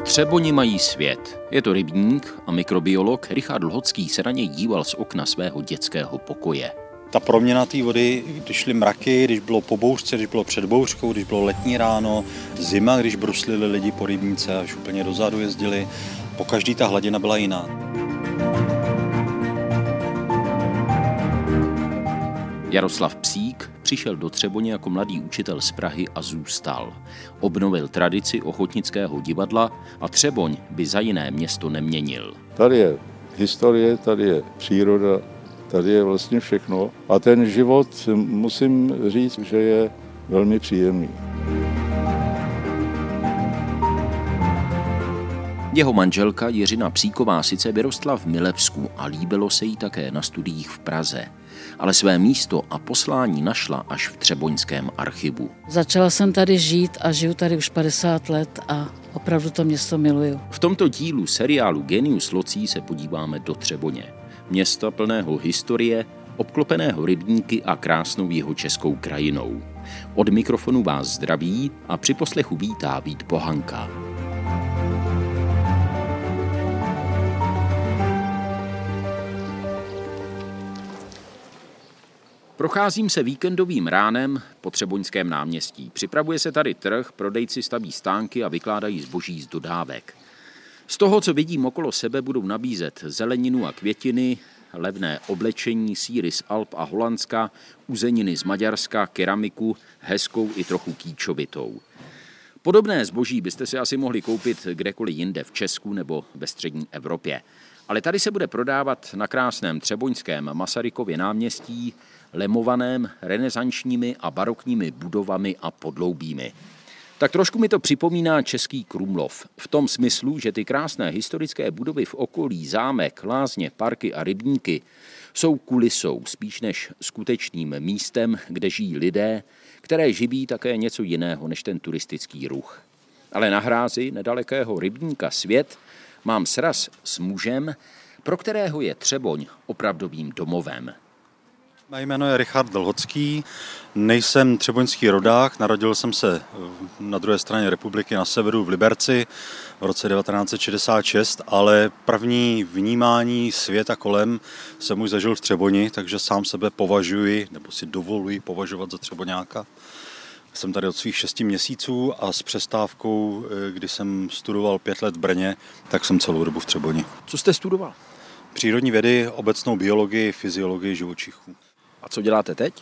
V Třeboni mají svět. Je to rybník a mikrobiolog Richard Lhocký se na něj díval z okna svého dětského pokoje. Ta proměna té vody, když šly mraky, když bylo po bouřce, když bylo před bouřkou, když bylo letní ráno, zima, když bruslili lidi po rybníce až úplně dozadu jezdili, po každý ta hladina byla jiná. Jaroslav Psík přišel do Třeboně jako mladý učitel z Prahy a zůstal. Obnovil tradici ochotnického divadla a Třeboň by za jiné město neměnil. Tady je historie, tady je příroda, tady je vlastně všechno. A ten život, musím říct, že je velmi příjemný. Jeho manželka Jiřina Psíková sice vyrostla v Milevsku a líbilo se jí také na studiích v Praze, ale své místo a poslání našla až v Třeboňském archivu. Začala jsem tady žít a žiju tady už 50 let a opravdu to město miluju. V tomto dílu seriálu Genius Locí se podíváme do Třeboně. Města plného historie, obklopeného rybníky a krásnou jeho českou krajinou. Od mikrofonu vás zdraví a při poslechu vítá Vít Pohanka. Procházím se víkendovým ránem po Třeboňském náměstí. Připravuje se tady trh, prodejci staví stánky a vykládají zboží z dodávek. Z toho, co vidím okolo sebe, budou nabízet zeleninu a květiny, levné oblečení, síry z Alp a Holandska, uzeniny z Maďarska, keramiku, hezkou i trochu kýčovitou. Podobné zboží byste si asi mohli koupit kdekoliv jinde v Česku nebo ve střední Evropě. Ale tady se bude prodávat na krásném Třeboňském Masarykově náměstí lemovaném renesančními a barokními budovami a podloubími. Tak trošku mi to připomíná český Krumlov. V tom smyslu, že ty krásné historické budovy v okolí, zámek, lázně, parky a rybníky jsou kulisou spíš než skutečným místem, kde žijí lidé, které živí také něco jiného než ten turistický ruch. Ale na hrázi nedalekého rybníka Svět mám sraz s mužem, pro kterého je Třeboň opravdovým domovem. Mé jméno je Richard Dlhocký, nejsem třeboňský rodák, narodil jsem se na druhé straně republiky na severu v Liberci v roce 1966, ale první vnímání světa kolem jsem už zažil v Třeboni, takže sám sebe považuji, nebo si dovoluji považovat za Třeboňáka. Jsem tady od svých šesti měsíců a s přestávkou, kdy jsem studoval pět let v Brně, tak jsem celou dobu v Třeboni. Co jste studoval? Přírodní vědy, obecnou biologii, fyziologii živočichů. A co děláte teď?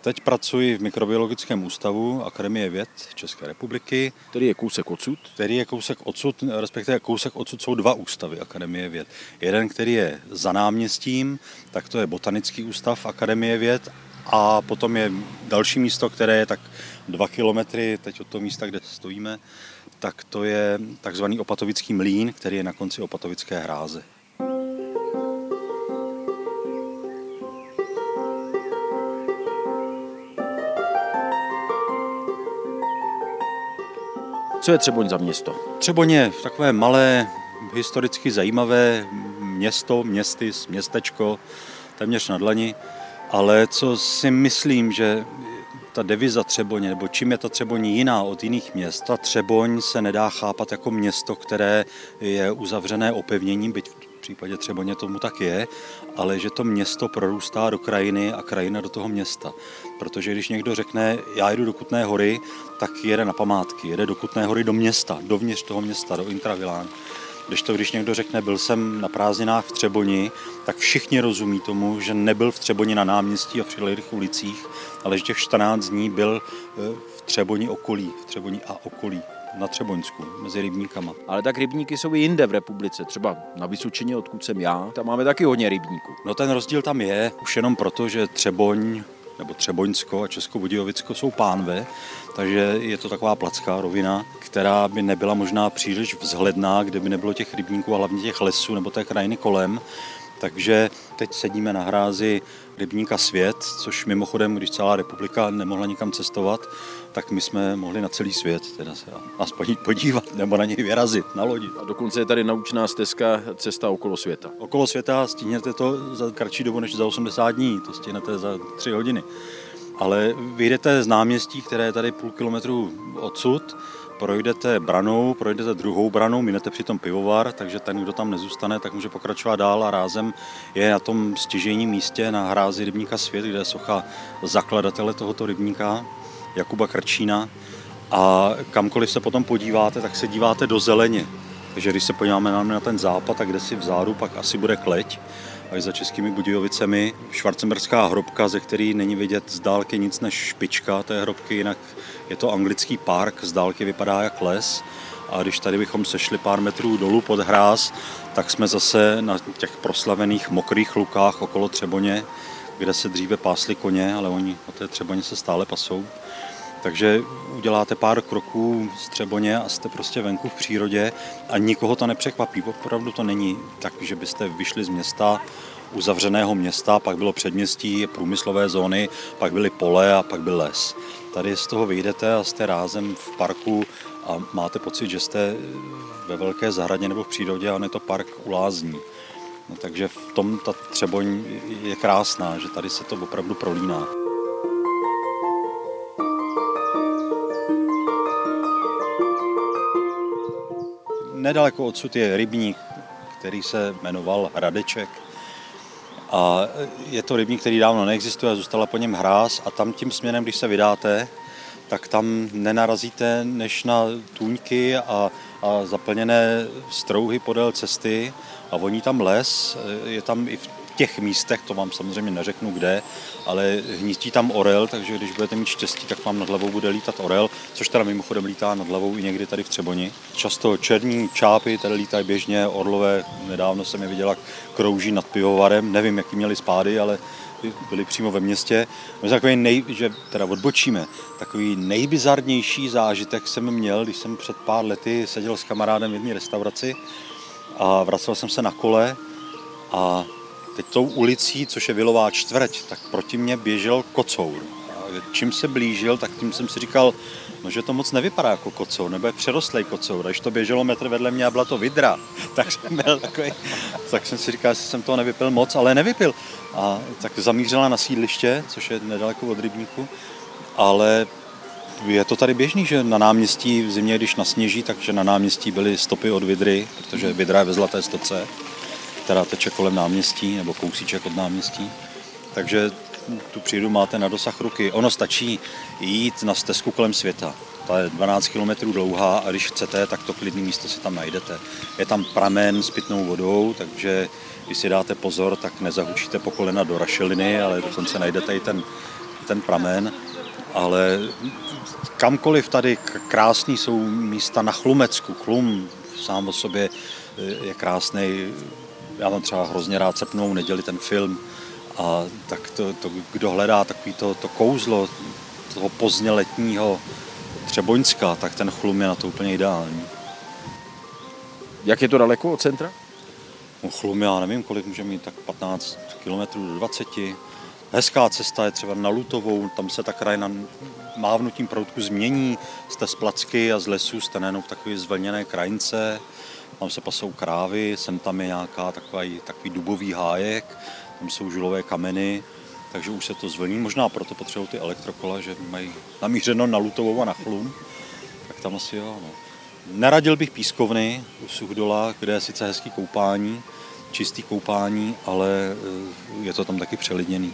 Teď pracuji v Mikrobiologickém ústavu Akademie věd České republiky. Který je kousek odsud? Který je kousek odsud, respektive kousek odsud jsou dva ústavy Akademie věd. Jeden, který je za náměstím, tak to je Botanický ústav Akademie věd a potom je další místo, které je tak dva kilometry teď od toho místa, kde stojíme, tak to je takzvaný opatovický mlín, který je na konci opatovické hráze. Co je Třeboň za město? Třeboň je takové malé, historicky zajímavé město, městys, městečko, téměř na dlani, ale co si myslím, že ta deviza Třeboně, nebo čím je ta Třeboň jiná od jiných měst. Ta Třeboň se nedá chápat jako město, které je uzavřené opevněním, byť v případě Třeboně tomu tak je, ale že to město prorůstá do krajiny a krajina do toho města. Protože když někdo řekne, já jdu do Kutné hory, tak jede na památky, jede do Kutné hory do města, dovnitř toho města, do Intravilán. Když to, když někdo řekne, byl jsem na prázdninách v Třeboni, tak všichni rozumí tomu, že nebyl v Třeboni na náměstí a v přilehlých ulicích, ale že těch 14 dní byl eh, v Třeboni okolí, v Třeboni a okolí na Třeboňsku, mezi rybníkama. Ale tak rybníky jsou i jinde v republice, třeba na Vysočině, odkud jsem já, tam máme taky hodně rybníků. No ten rozdíl tam je, už jenom proto, že Třeboň nebo Třeboňsko a Českobudějovicko jsou pánve, takže je to taková placká rovina, která by nebyla možná příliš vzhledná, kde by nebylo těch rybníků a hlavně těch lesů nebo té krajiny kolem. Takže teď sedíme na hrázi rybníka Svět, což mimochodem, když celá republika nemohla nikam cestovat, tak my jsme mohli na celý svět teda se aspoň podívat nebo na něj vyrazit na lodi. A dokonce je tady naučná stezka cesta okolo světa. Okolo světa stihněte to za kratší dobu než za 80 dní, to stihnete za 3 hodiny. Ale vyjdete z náměstí, které je tady půl kilometru odsud, projdete branou, projdete druhou branou, minete přitom pivovar, takže ten, kdo tam nezůstane, tak může pokračovat dál a rázem je na tom stěžejním místě na hrázi rybníka Svět, kde je socha zakladatele tohoto rybníka, Jakuba Krčína. A kamkoliv se potom podíváte, tak se díváte do zeleně. Takže když se podíváme na ten západ, tak kde si vzadu, pak asi bude kleť až za Českými Budějovicemi. Švarcemberská hrobka, ze který není vidět z dálky nic než špička té hrobky, jinak je to anglický park, z dálky vypadá jak les. A když tady bychom sešli pár metrů dolů pod hráz, tak jsme zase na těch proslavených mokrých lukách okolo Třeboně, kde se dříve pásli koně, ale oni o té Třeboně se stále pasou. Takže uděláte pár kroků z Třeboně a jste prostě venku v přírodě a nikoho to nepřekvapí. Opravdu to není tak, že byste vyšli z města, uzavřeného města, pak bylo předměstí, průmyslové zóny, pak byly pole a pak byl les. Tady z toho vyjdete a jste rázem v parku a máte pocit, že jste ve velké zahradě nebo v přírodě a on je to park u lázní. No, takže v tom ta Třeboň je krásná, že tady se to opravdu prolíná. Nedaleko odsud je rybník, který se jmenoval Hradeček. A je to rybník, který dávno neexistuje, zůstala po něm hráz a tam tím směrem, když se vydáte, tak tam nenarazíte než na tůňky a, a zaplněné strouhy podél cesty a voní tam les, je tam i v těch místech, to vám samozřejmě neřeknu kde, ale hnízdí tam orel, takže když budete mít štěstí, tak vám nad hlavou bude lítat orel, což teda mimochodem lítá nad hlavou i někdy tady v Třeboni. Často černí čápy tady lítají běžně, orlové, nedávno jsem je viděla, krouží nad pivovarem, nevím, jaký měli spády, ale byli přímo ve městě. Takový nej, že teda odbočíme, takový nejbizarnější zážitek jsem měl, když jsem před pár lety seděl s kamarádem v jedné restauraci a vracel jsem se na kole a teď tou ulicí, což je Vilová čtvrť, tak proti mě běžel kocour. A čím se blížil, tak tím jsem si říkal, no, že to moc nevypadá jako kocour, nebo je přerostlej kocour. Když to běželo metr vedle mě a byla to vidra, tak jsem byl takový, tak jsem si říkal, že jsem toho nevypil moc, ale nevypil. A tak zamířila na sídliště, což je nedaleko od rybníku, ale je to tady běžný, že na náměstí v zimě, když nasněží, takže na náměstí byly stopy od vidry, protože vidra je ve Zlaté stoce která teče kolem náměstí nebo kousíček od náměstí. Takže tu přírodu máte na dosah ruky. Ono stačí jít na stezku kolem světa. Ta je 12 km dlouhá a když chcete, tak to klidné místo si tam najdete. Je tam pramen s pitnou vodou, takže když si dáte pozor, tak nezahučíte po kolena do rašeliny, ale dokonce najdete i ten, ten pramen. Ale kamkoliv tady krásný jsou místa na Chlumecku. Chlum sám o sobě je krásný já mám třeba hrozně rád Srpnou neděli ten film a tak to, to kdo hledá takový to, to kouzlo toho pozdně letního Třeboňska, tak ten chlum je na to úplně ideální. Jak je to daleko od centra? No, chlum já nevím, kolik může mít, tak 15 km do 20. Hezká cesta je třeba na Lutovou, tam se ta krajina mávnutím proutku změní, jste z placky a z lesů, jste nejenom v takové zvlněné krajince, tam se pasou krávy, sem tam je nějaká takový, takový dubový hájek, tam jsou žulové kameny, takže už se to zvlní. Možná proto potřebují ty elektrokola, že mají namířeno na Lutovou a na Chlum, tak tam asi jo. No. Neradil bych pískovny u Suchdola, kde je sice hezký koupání, čistý koupání, ale eh, je to tam taky přelidněný.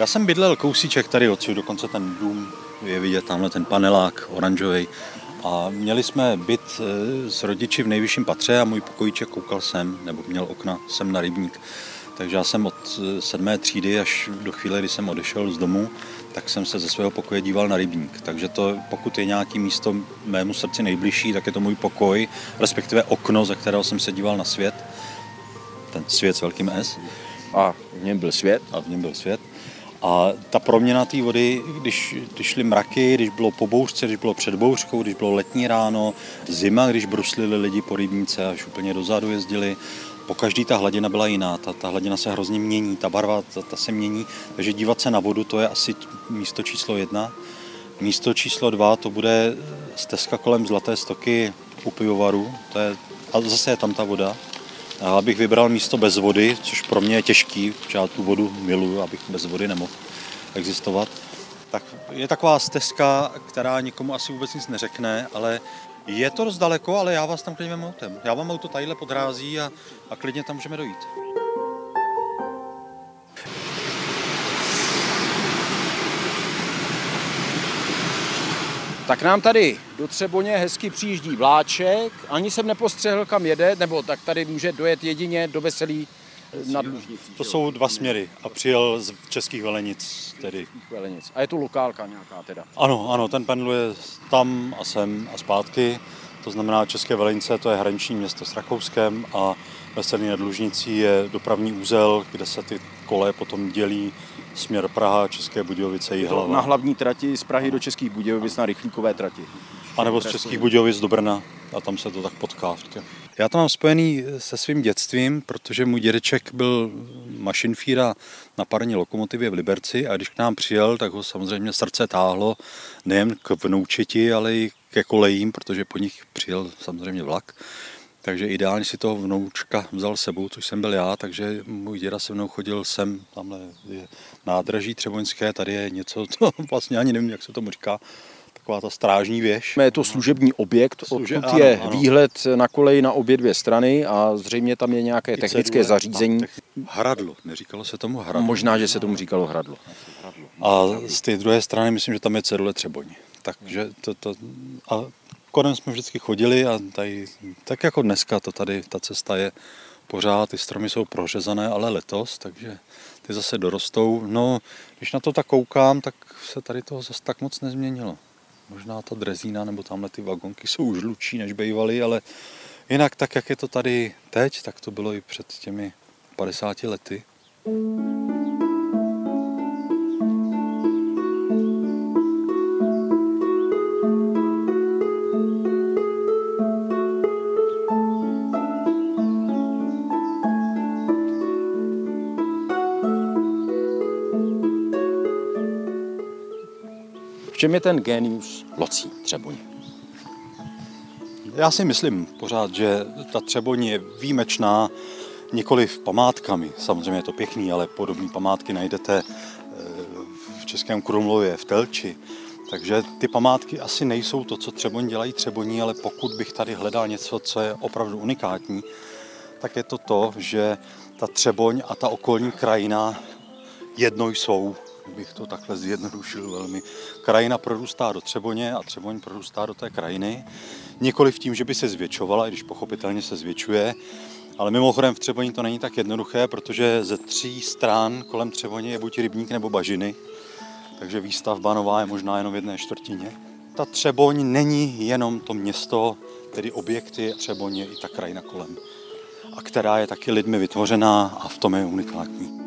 Já jsem bydlel kousíček tady odsud, dokonce ten dům je vidět, tamhle ten panelák oranžový. A měli jsme byt e, s rodiči v nejvyšším patře a můj pokojíček koukal sem, nebo měl okna sem na rybník. Takže já jsem od e, sedmé třídy až do chvíle, kdy jsem odešel z domu, tak jsem se ze svého pokoje díval na rybník. Takže to, pokud je nějaký místo mému srdci nejbližší, tak je to můj pokoj, respektive okno, ze kterého jsem se díval na svět. Ten svět s velkým S. A v něm byl svět? A v něm byl svět. A ta proměna té vody, když, když šly mraky, když bylo po bouřce, když bylo před bouřkou, když bylo letní ráno, zima, když bruslili lidi po rybníce, až úplně dozadu jezdili, po každý ta hladina byla jiná, ta, ta hladina se hrozně mění, ta barva, ta, ta se mění, takže dívat se na vodu, to je asi místo číslo jedna. Místo číslo dva, to bude stezka kolem Zlaté stoky u pivovaru, to je a zase je tam ta voda. A abych vybral místo bez vody, což pro mě je těžký, protože já tu vodu miluju, abych bez vody nemohl existovat. Tak je taková stezka, která nikomu asi vůbec nic neřekne, ale je to dost daleko, ale já vás tam klidně autem. Já vám auto tadyhle podrází a, a klidně tam můžeme dojít. Tak nám tady do Třeboně hezky přijíždí vláček, ani jsem nepostřehl, kam jede, nebo tak tady může dojet jedině do Veselí nad Lužnicí. To jsou dva směry a přijel z českých velenic tedy. Velenic. A je tu lokálka nějaká teda. Ano, ano, ten pendluje tam a sem a zpátky. To znamená České Velenice, to je hraniční město s Rakouskem a Veselý nad Lužnicí je dopravní úzel, kde se ty kole potom dělí směr Praha, České Budějovice, Jihlava. Na hlavní trati z Prahy do Českých Budějovic na rychlíkové trati. A nebo z Českých Budějovic do Brna a tam se to tak potká. Já to mám spojený se svým dětstvím, protože můj dědeček byl mašinfíra na parní lokomotivě v Liberci a když k nám přijel, tak ho samozřejmě srdce táhlo nejen k vnoučiti, ale i ke kolejím, protože po nich přijel samozřejmě vlak. Takže ideálně si toho vnoučka vzal sebou, což jsem byl já, takže můj děda se mnou chodil sem, tamhle je nádraží Třeboňské, tady je něco, to vlastně ani nevím, jak se tomu říká, taková ta strážní věž. Je to služební objekt, Služe- odkud ano, je ano. výhled na kolej na obě dvě strany a zřejmě tam je nějaké I technické cedule. zařízení. Hradlo, neříkalo se tomu hradlo. Možná, že se tomu říkalo hradlo. A z té druhé strany myslím, že tam je cedule Třeboň. Takže to, to, a kolem jsme vždycky chodili a tady, tak jako dneska to tady, ta cesta je pořád, ty stromy jsou prořezané, ale letos, takže ty zase dorostou. No, když na to tak koukám, tak se tady toho zase tak moc nezměnilo. Možná ta drezína nebo tamhle ty vagonky jsou už lučí, než bývaly, ale jinak tak, jak je to tady teď, tak to bylo i před těmi 50 lety. V čem je ten genius locí Třeboně? Já si myslím pořád, že ta Třeboň je výjimečná nikoli památkami. Samozřejmě je to pěkný, ale podobné památky najdete eh, v Českém Krumlově, v Telči. Takže ty památky asi nejsou to, co Třeboň dělají Třeboní, ale pokud bych tady hledal něco, co je opravdu unikátní, tak je to to, že ta Třeboň a ta okolní krajina jedno jsou, bych to takhle zjednodušil velmi. Krajina prorůstá do Třeboně a Třeboň prorůstá do té krajiny. Nikoli v tím, že by se zvětšovala, i když pochopitelně se zvětšuje, ale mimochodem v Třeboni to není tak jednoduché, protože ze tří stran kolem Třeboně je buď rybník nebo bažiny, takže výstavba nová je možná jenom v jedné čtvrtině. Ta Třeboň není jenom to město, tedy objekty Třeboň je i ta krajina kolem, a která je taky lidmi vytvořená a v tom je unikátní.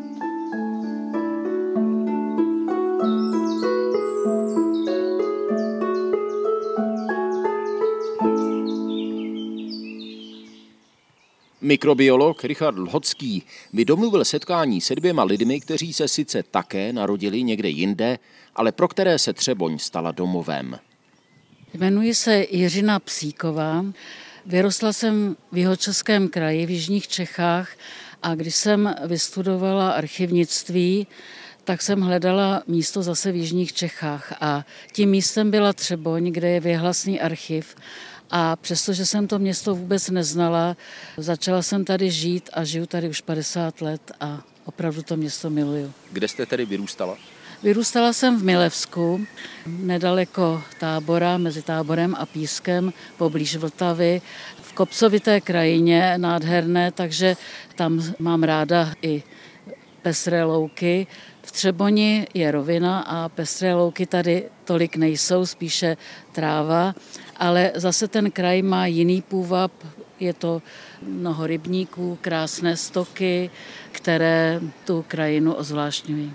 Mikrobiolog Richard Lhocký mi domluvil setkání se dvěma lidmi, kteří se sice také narodili někde jinde, ale pro které se Třeboň stala domovem. Jmenuji se Jiřina Psíková. Vyrostla jsem v Jihočeském kraji v Jižních Čechách a když jsem vystudovala archivnictví, tak jsem hledala místo zase v Jižních Čechách a tím místem byla Třeboň, kde je věhlasný archiv a přestože jsem to město vůbec neznala, začala jsem tady žít a žiju tady už 50 let a opravdu to město miluju. Kde jste tedy vyrůstala? Vyrůstala jsem v Milevsku, nedaleko tábora, mezi táborem a Pískem, poblíž Vltavy, v kopcovité krajině, nádherné, takže tam mám ráda i pestré louky. V Třeboni je rovina a pestré louky tady tolik nejsou, spíše tráva, ale zase ten kraj má jiný půvab, je to mnoho rybníků, krásné stoky, které tu krajinu ozvláštňují.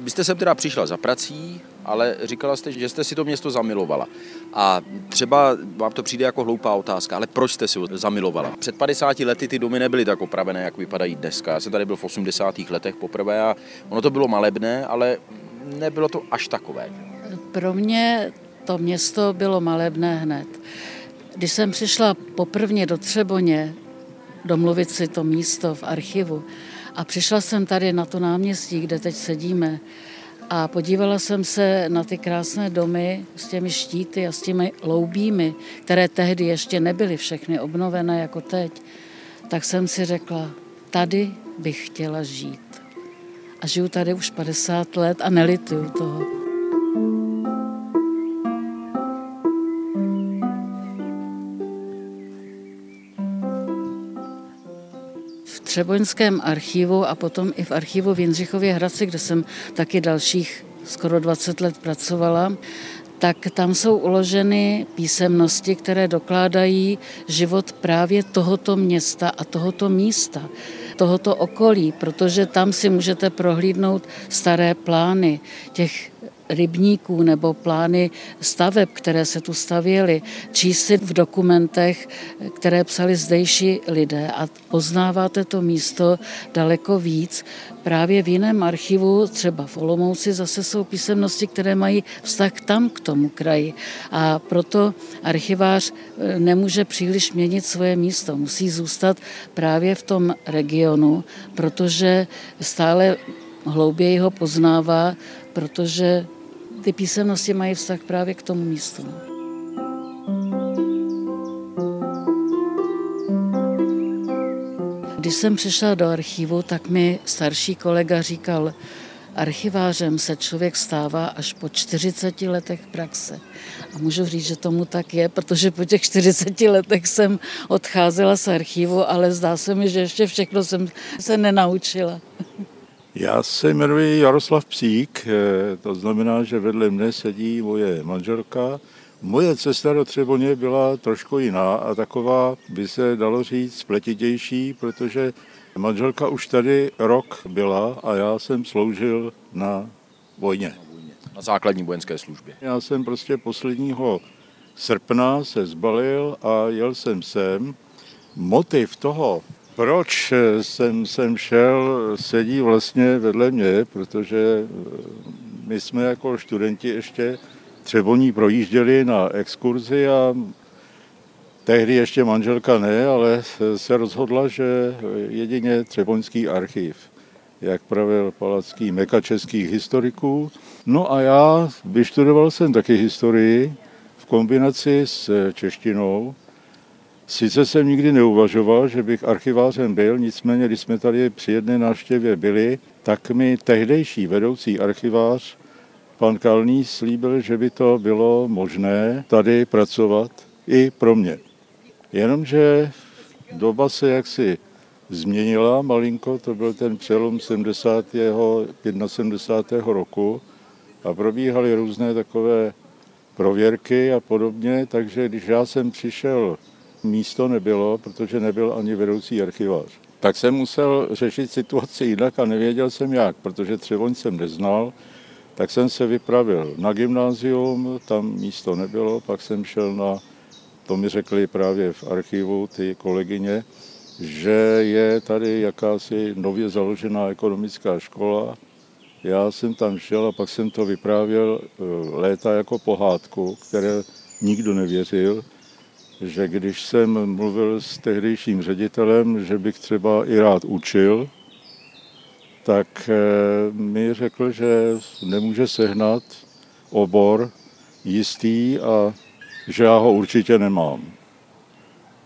Vy jste sem teda přišla za prací, ale říkala jste, že jste si to město zamilovala. A třeba vám to přijde jako hloupá otázka, ale proč jste si ho zamilovala? Před 50 lety ty domy nebyly tak opravené, jak vypadají dneska. Já jsem tady byl v 80. letech poprvé a ono to bylo malebné, ale nebylo to až takové. Pro mě to město bylo malebné hned. Když jsem přišla poprvně do Třeboně, domluvit si to místo v archivu, a přišla jsem tady na to náměstí, kde teď sedíme, a podívala jsem se na ty krásné domy s těmi štíty a s těmi loubími, které tehdy ještě nebyly všechny obnovené jako teď, tak jsem si řekla, tady bych chtěla žít. A žiju tady už 50 let a nelituju toho. Třeboňském archivu a potom i v archivu v Jindřichově Hradci, kde jsem taky dalších skoro 20 let pracovala, tak tam jsou uloženy písemnosti, které dokládají život právě tohoto města a tohoto místa, tohoto okolí, protože tam si můžete prohlídnout staré plány těch rybníků nebo plány staveb, které se tu stavěly, číst v dokumentech, které psali zdejší lidé a poznáváte to místo daleko víc. Právě v jiném archivu, třeba v Olomouci, zase jsou písemnosti, které mají vztah tam k tomu kraji. A proto archivář eh, nemůže příliš měnit svoje místo. Musí zůstat právě v tom regionu, protože stále hlouběji ho poznává, protože ty písemnosti mají vztah právě k tomu místu. Když jsem přišla do archivu, tak mi starší kolega říkal, archivářem se člověk stává až po 40 letech praxe. A můžu říct, že tomu tak je, protože po těch 40 letech jsem odcházela z archivu, ale zdá se mi, že ještě všechno jsem se nenaučila. Já se jmenuji Jaroslav Psík, eh, to znamená, že vedle mne sedí moje manželka. Moje cesta do Třeboně byla trošku jiná a taková, by se dalo říct, spletitější, protože manželka už tady rok byla a já jsem sloužil na vojně. Na základní vojenské službě. Já jsem prostě posledního srpna se zbalil a jel jsem sem. Motiv toho, proč jsem sem šel, sedí vlastně vedle mě, protože my jsme jako studenti ještě Třeboní projížděli na exkurzi a tehdy ještě manželka ne, ale se rozhodla, že jedině Třeboňský archiv, jak pravil Palacký meka českých historiků. No a já vyštudoval jsem taky historii v kombinaci s češtinou, Sice jsem nikdy neuvažoval, že bych archivářem byl, nicméně, když jsme tady při jedné návštěvě byli, tak mi tehdejší vedoucí archivář, pan Kalný, slíbil, že by to bylo možné tady pracovat i pro mě. Jenomže doba se jaksi změnila malinko, to byl ten přelom 70. 71. roku a probíhaly různé takové prověrky a podobně, takže když já jsem přišel místo nebylo, protože nebyl ani vedoucí archivář. Tak jsem musel řešit situaci jinak a nevěděl jsem jak, protože Třeboň jsem neznal, tak jsem se vypravil na gymnázium, tam místo nebylo, pak jsem šel na, to mi řekli právě v archivu ty kolegyně, že je tady jakási nově založená ekonomická škola. Já jsem tam šel a pak jsem to vyprávěl eh, léta jako pohádku, které nikdo nevěřil že když jsem mluvil s tehdejším ředitelem, že bych třeba i rád učil, tak eh, mi řekl, že nemůže sehnat obor jistý a že já ho určitě nemám.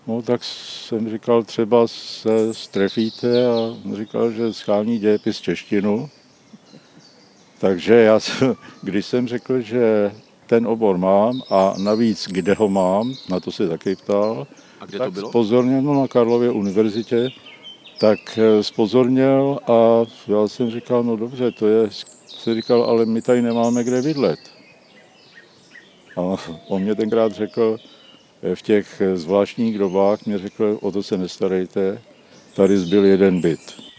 No tak jsem říkal, třeba se strefíte a říkal, že schání dějepis češtinu. Takže já, když jsem řekl, že ten obor mám a navíc kde ho mám, na to se taky ptal. A kde tak to bylo? Spozorněl no, na Karlově univerzitě, tak eh, spozorněl a já jsem říkal, no dobře, to je, se říkal, ale my tady nemáme kde bydlet. A on mě tenkrát řekl, eh, v těch eh, zvláštních dobách mě řekl, o to se nestarejte, tady zbyl jeden byt.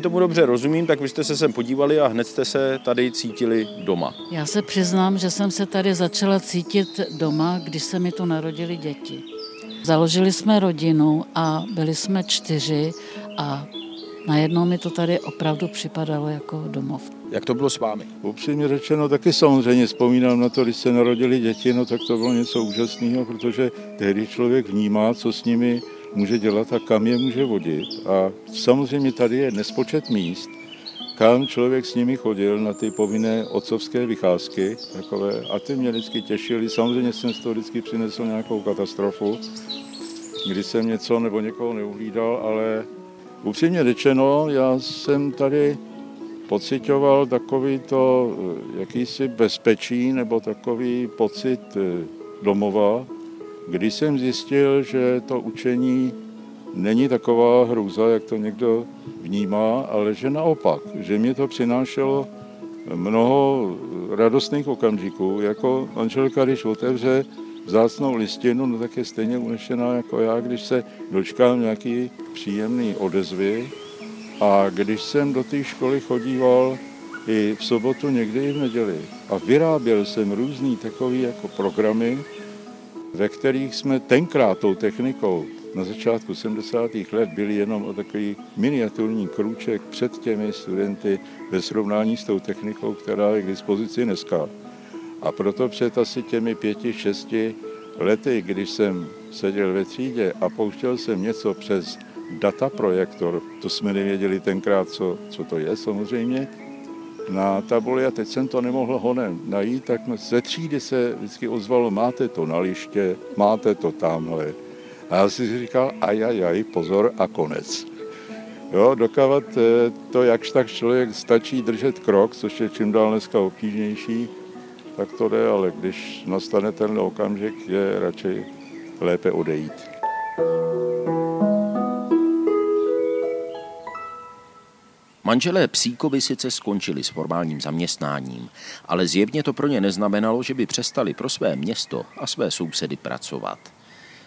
Jestli tomu dobře rozumím, tak vy jste se sem podívali a hned jste se tady cítili doma. Já se přiznám, že jsem se tady začala cítit doma, když se mi tu narodili děti. Založili jsme rodinu a byli jsme čtyři a najednou mi to tady opravdu připadalo jako domov. Jak to bylo s vámi? Upřímně řečeno, taky samozřejmě vzpomínám na to, když se narodili děti, no tak to bylo něco úžasného, protože tehdy člověk vnímá, co s nimi může dělat a kam je může vodit. A samozřejmě tady je nespočet míst, kam člověk s nimi chodil na ty povinné otcovské vycházky takové, a ty mě vždycky těšili. Samozřejmě jsem z toho vždycky přinesl nějakou katastrofu, kdy jsem něco nebo někoho neuhlídal, ale upřímně řečeno, já jsem tady pocitoval takový to eh, jakýsi bezpečí nebo takový pocit eh, domova, když jsem zjistil, že to učení není taková hrůza, jak to někdo vnímá, ale že naopak, že mě to přinášelo mnoho radostných okamžiků, jako manželka, když otevře vzácnou listinu, no tak je stejně unešená jako já, když se dočkám nějaký příjemný odezvy. A když jsem do té školy chodíval i v sobotu, někdy i v neděli a vyráběl jsem různý takový jako programy, ve kterých jsme tenkrát tou technikou na začátku 70. let byli jenom o takový miniaturní krůček před těmi studenty ve srovnání s tou technikou, která je k dispozici dneska. A proto před asi těmi pěti, šesti lety, když jsem seděl ve třídě a pouštěl jsem něco přes dataprojektor, to jsme nevěděli tenkrát, co, co to je samozřejmě, na tabuli a teď jsem to nemohl honem najít, tak ze třídy se vždycky ozvalo, máte to na liště, máte to tamhle. A já si říkal, ajajaj, pozor a konec. Jo, dokávat eh, to, jakž tak člověk stačí držet krok, což je čím dál dneska obtížnější, tak to jde, ale když nastane ten okamžik, je radši lépe odejít. Manželé Psíkovi sice skončili s formálním zaměstnáním, ale zjevně to pro ně neznamenalo, že by přestali pro své město a své sousedy pracovat.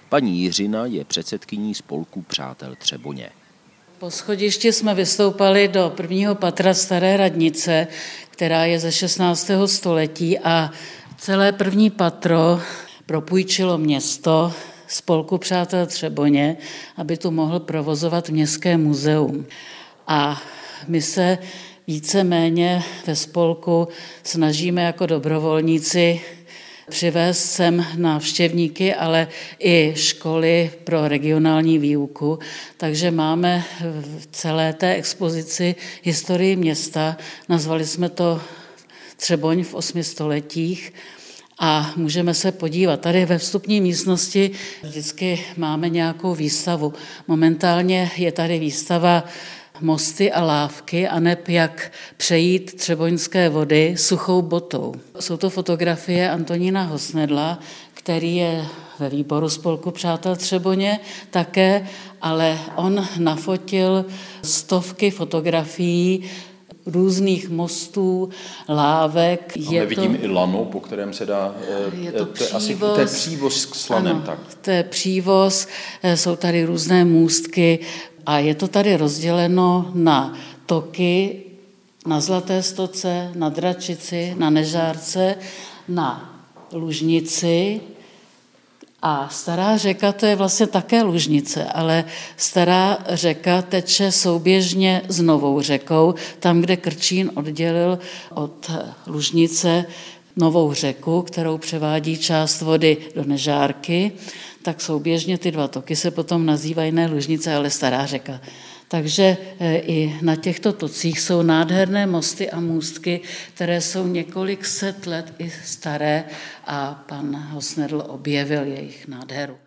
Paní Jiřina je předsedkyní spolku Přátel Třeboně. Po schodišti jsme vystoupali do prvního patra Staré radnice, která je ze 16. století a celé první patro propůjčilo město spolku Přátel Třeboně, aby tu mohl provozovat městské muzeum. A my se víceméně ve spolku snažíme jako dobrovolníci přivést sem návštěvníky, ale i školy pro regionální výuku. Takže máme v celé té expozici historii města, nazvali jsme to Třeboň v osmi stoletích, a můžeme se podívat. Tady ve vstupní místnosti vždycky máme nějakou výstavu. Momentálně je tady výstava mosty a lávky a neb jak přejít třeboňské vody suchou botou. Jsou to fotografie Antonína Hosnedla, který je ve výboru spolku Přátel Třeboně také, ale on nafotil stovky fotografií různých mostů, lávek. A je vidím to, i lano, po kterém se dá... Je to, to, přívoz, asi, to je přívoz s slanem, ano, tak. To je přívoz, jsou tady různé můstky, a je to tady rozděleno na toky, na Zlaté stoce, na Dračici, na Nežárce, na Lužnici, a stará řeka to je vlastně také lužnice, ale stará řeka teče souběžně s novou řekou, tam, kde Krčín oddělil od lužnice novou řeku, kterou převádí část vody do Nežárky tak souběžně ty dva toky se potom nazývají ne Lužnice, ale Stará řeka. Takže e, i na těchto tocích jsou nádherné mosty a můstky, které jsou několik set let i staré a pan Hosnedl objevil jejich nádheru.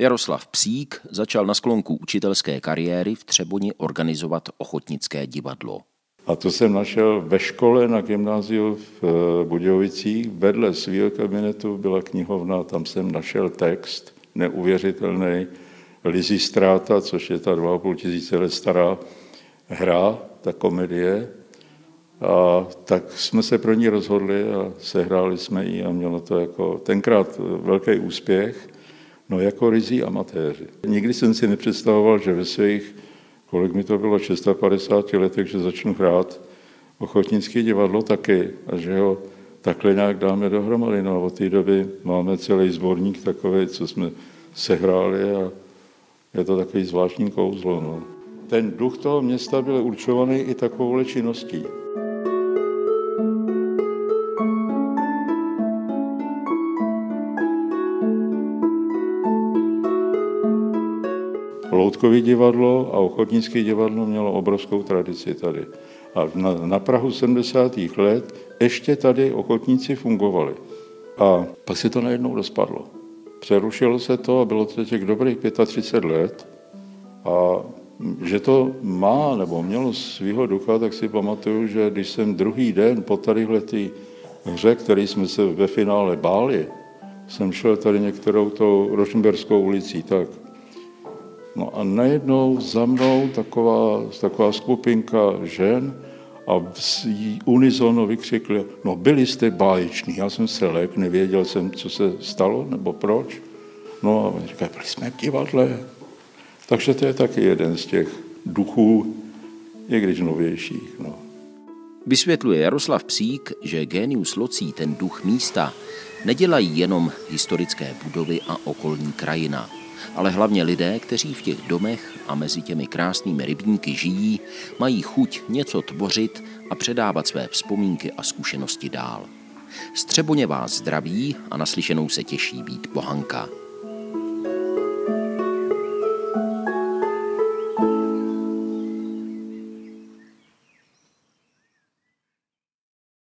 Jaroslav Psík začal na sklonku učitelské kariéry v Třeboni organizovat ochotnické divadlo. A to jsem našel ve škole na gymnáziu v e, Budějovicích. Vedle svého kabinetu byla knihovna, tam jsem našel text neuvěřitelný Lizzy Stráta, což je ta 2,5 tisíce let stará hra, ta komedie. A tak jsme se pro ní rozhodli a sehráli jsme ji a mělo to jako tenkrát velký úspěch, no jako rizí amatéři. Nikdy jsem si nepředstavoval, že ve svých, kolik mi to bylo, 650 letech, že začnu hrát ochotnické divadlo taky a že ho takhle nějak dáme dohromady. No a od té doby máme celý sborník takový, co jsme sehráli a je to takový zvláštní kouzlo. No. Ten duch toho města byl určovaný i takovou činností. Loutkový divadlo a ochotnické divadlo mělo obrovskou tradici tady. A na, na Prahu 70. let ještě tady ochotníci fungovali. A pak se to najednou rozpadlo. Přerušilo se to a bylo to těch dobrých 35 let. A že to má nebo mělo svého ducha, tak si pamatuju, že když jsem druhý den po tadyhle tý hře, který jsme se ve finále báli, jsem šel tady některou tou Rošenberskou ulicí, tak No a najednou za mnou taková, taková skupinka žen a unizono vykřikli, no byli jste báječní, já jsem se lek, nevěděl jsem, co se stalo nebo proč. No a říkají, byli jsme v divadle. Takže to je taky jeden z těch duchů, i když novějších. No. Vysvětluje Jaroslav Psík, že genius locí, ten duch místa, nedělají jenom historické budovy a okolní krajina ale hlavně lidé, kteří v těch domech a mezi těmi krásnými rybníky žijí, mají chuť něco tvořit a předávat své vzpomínky a zkušenosti dál. Střeboně vás zdraví a naslyšenou se těší být pohanka.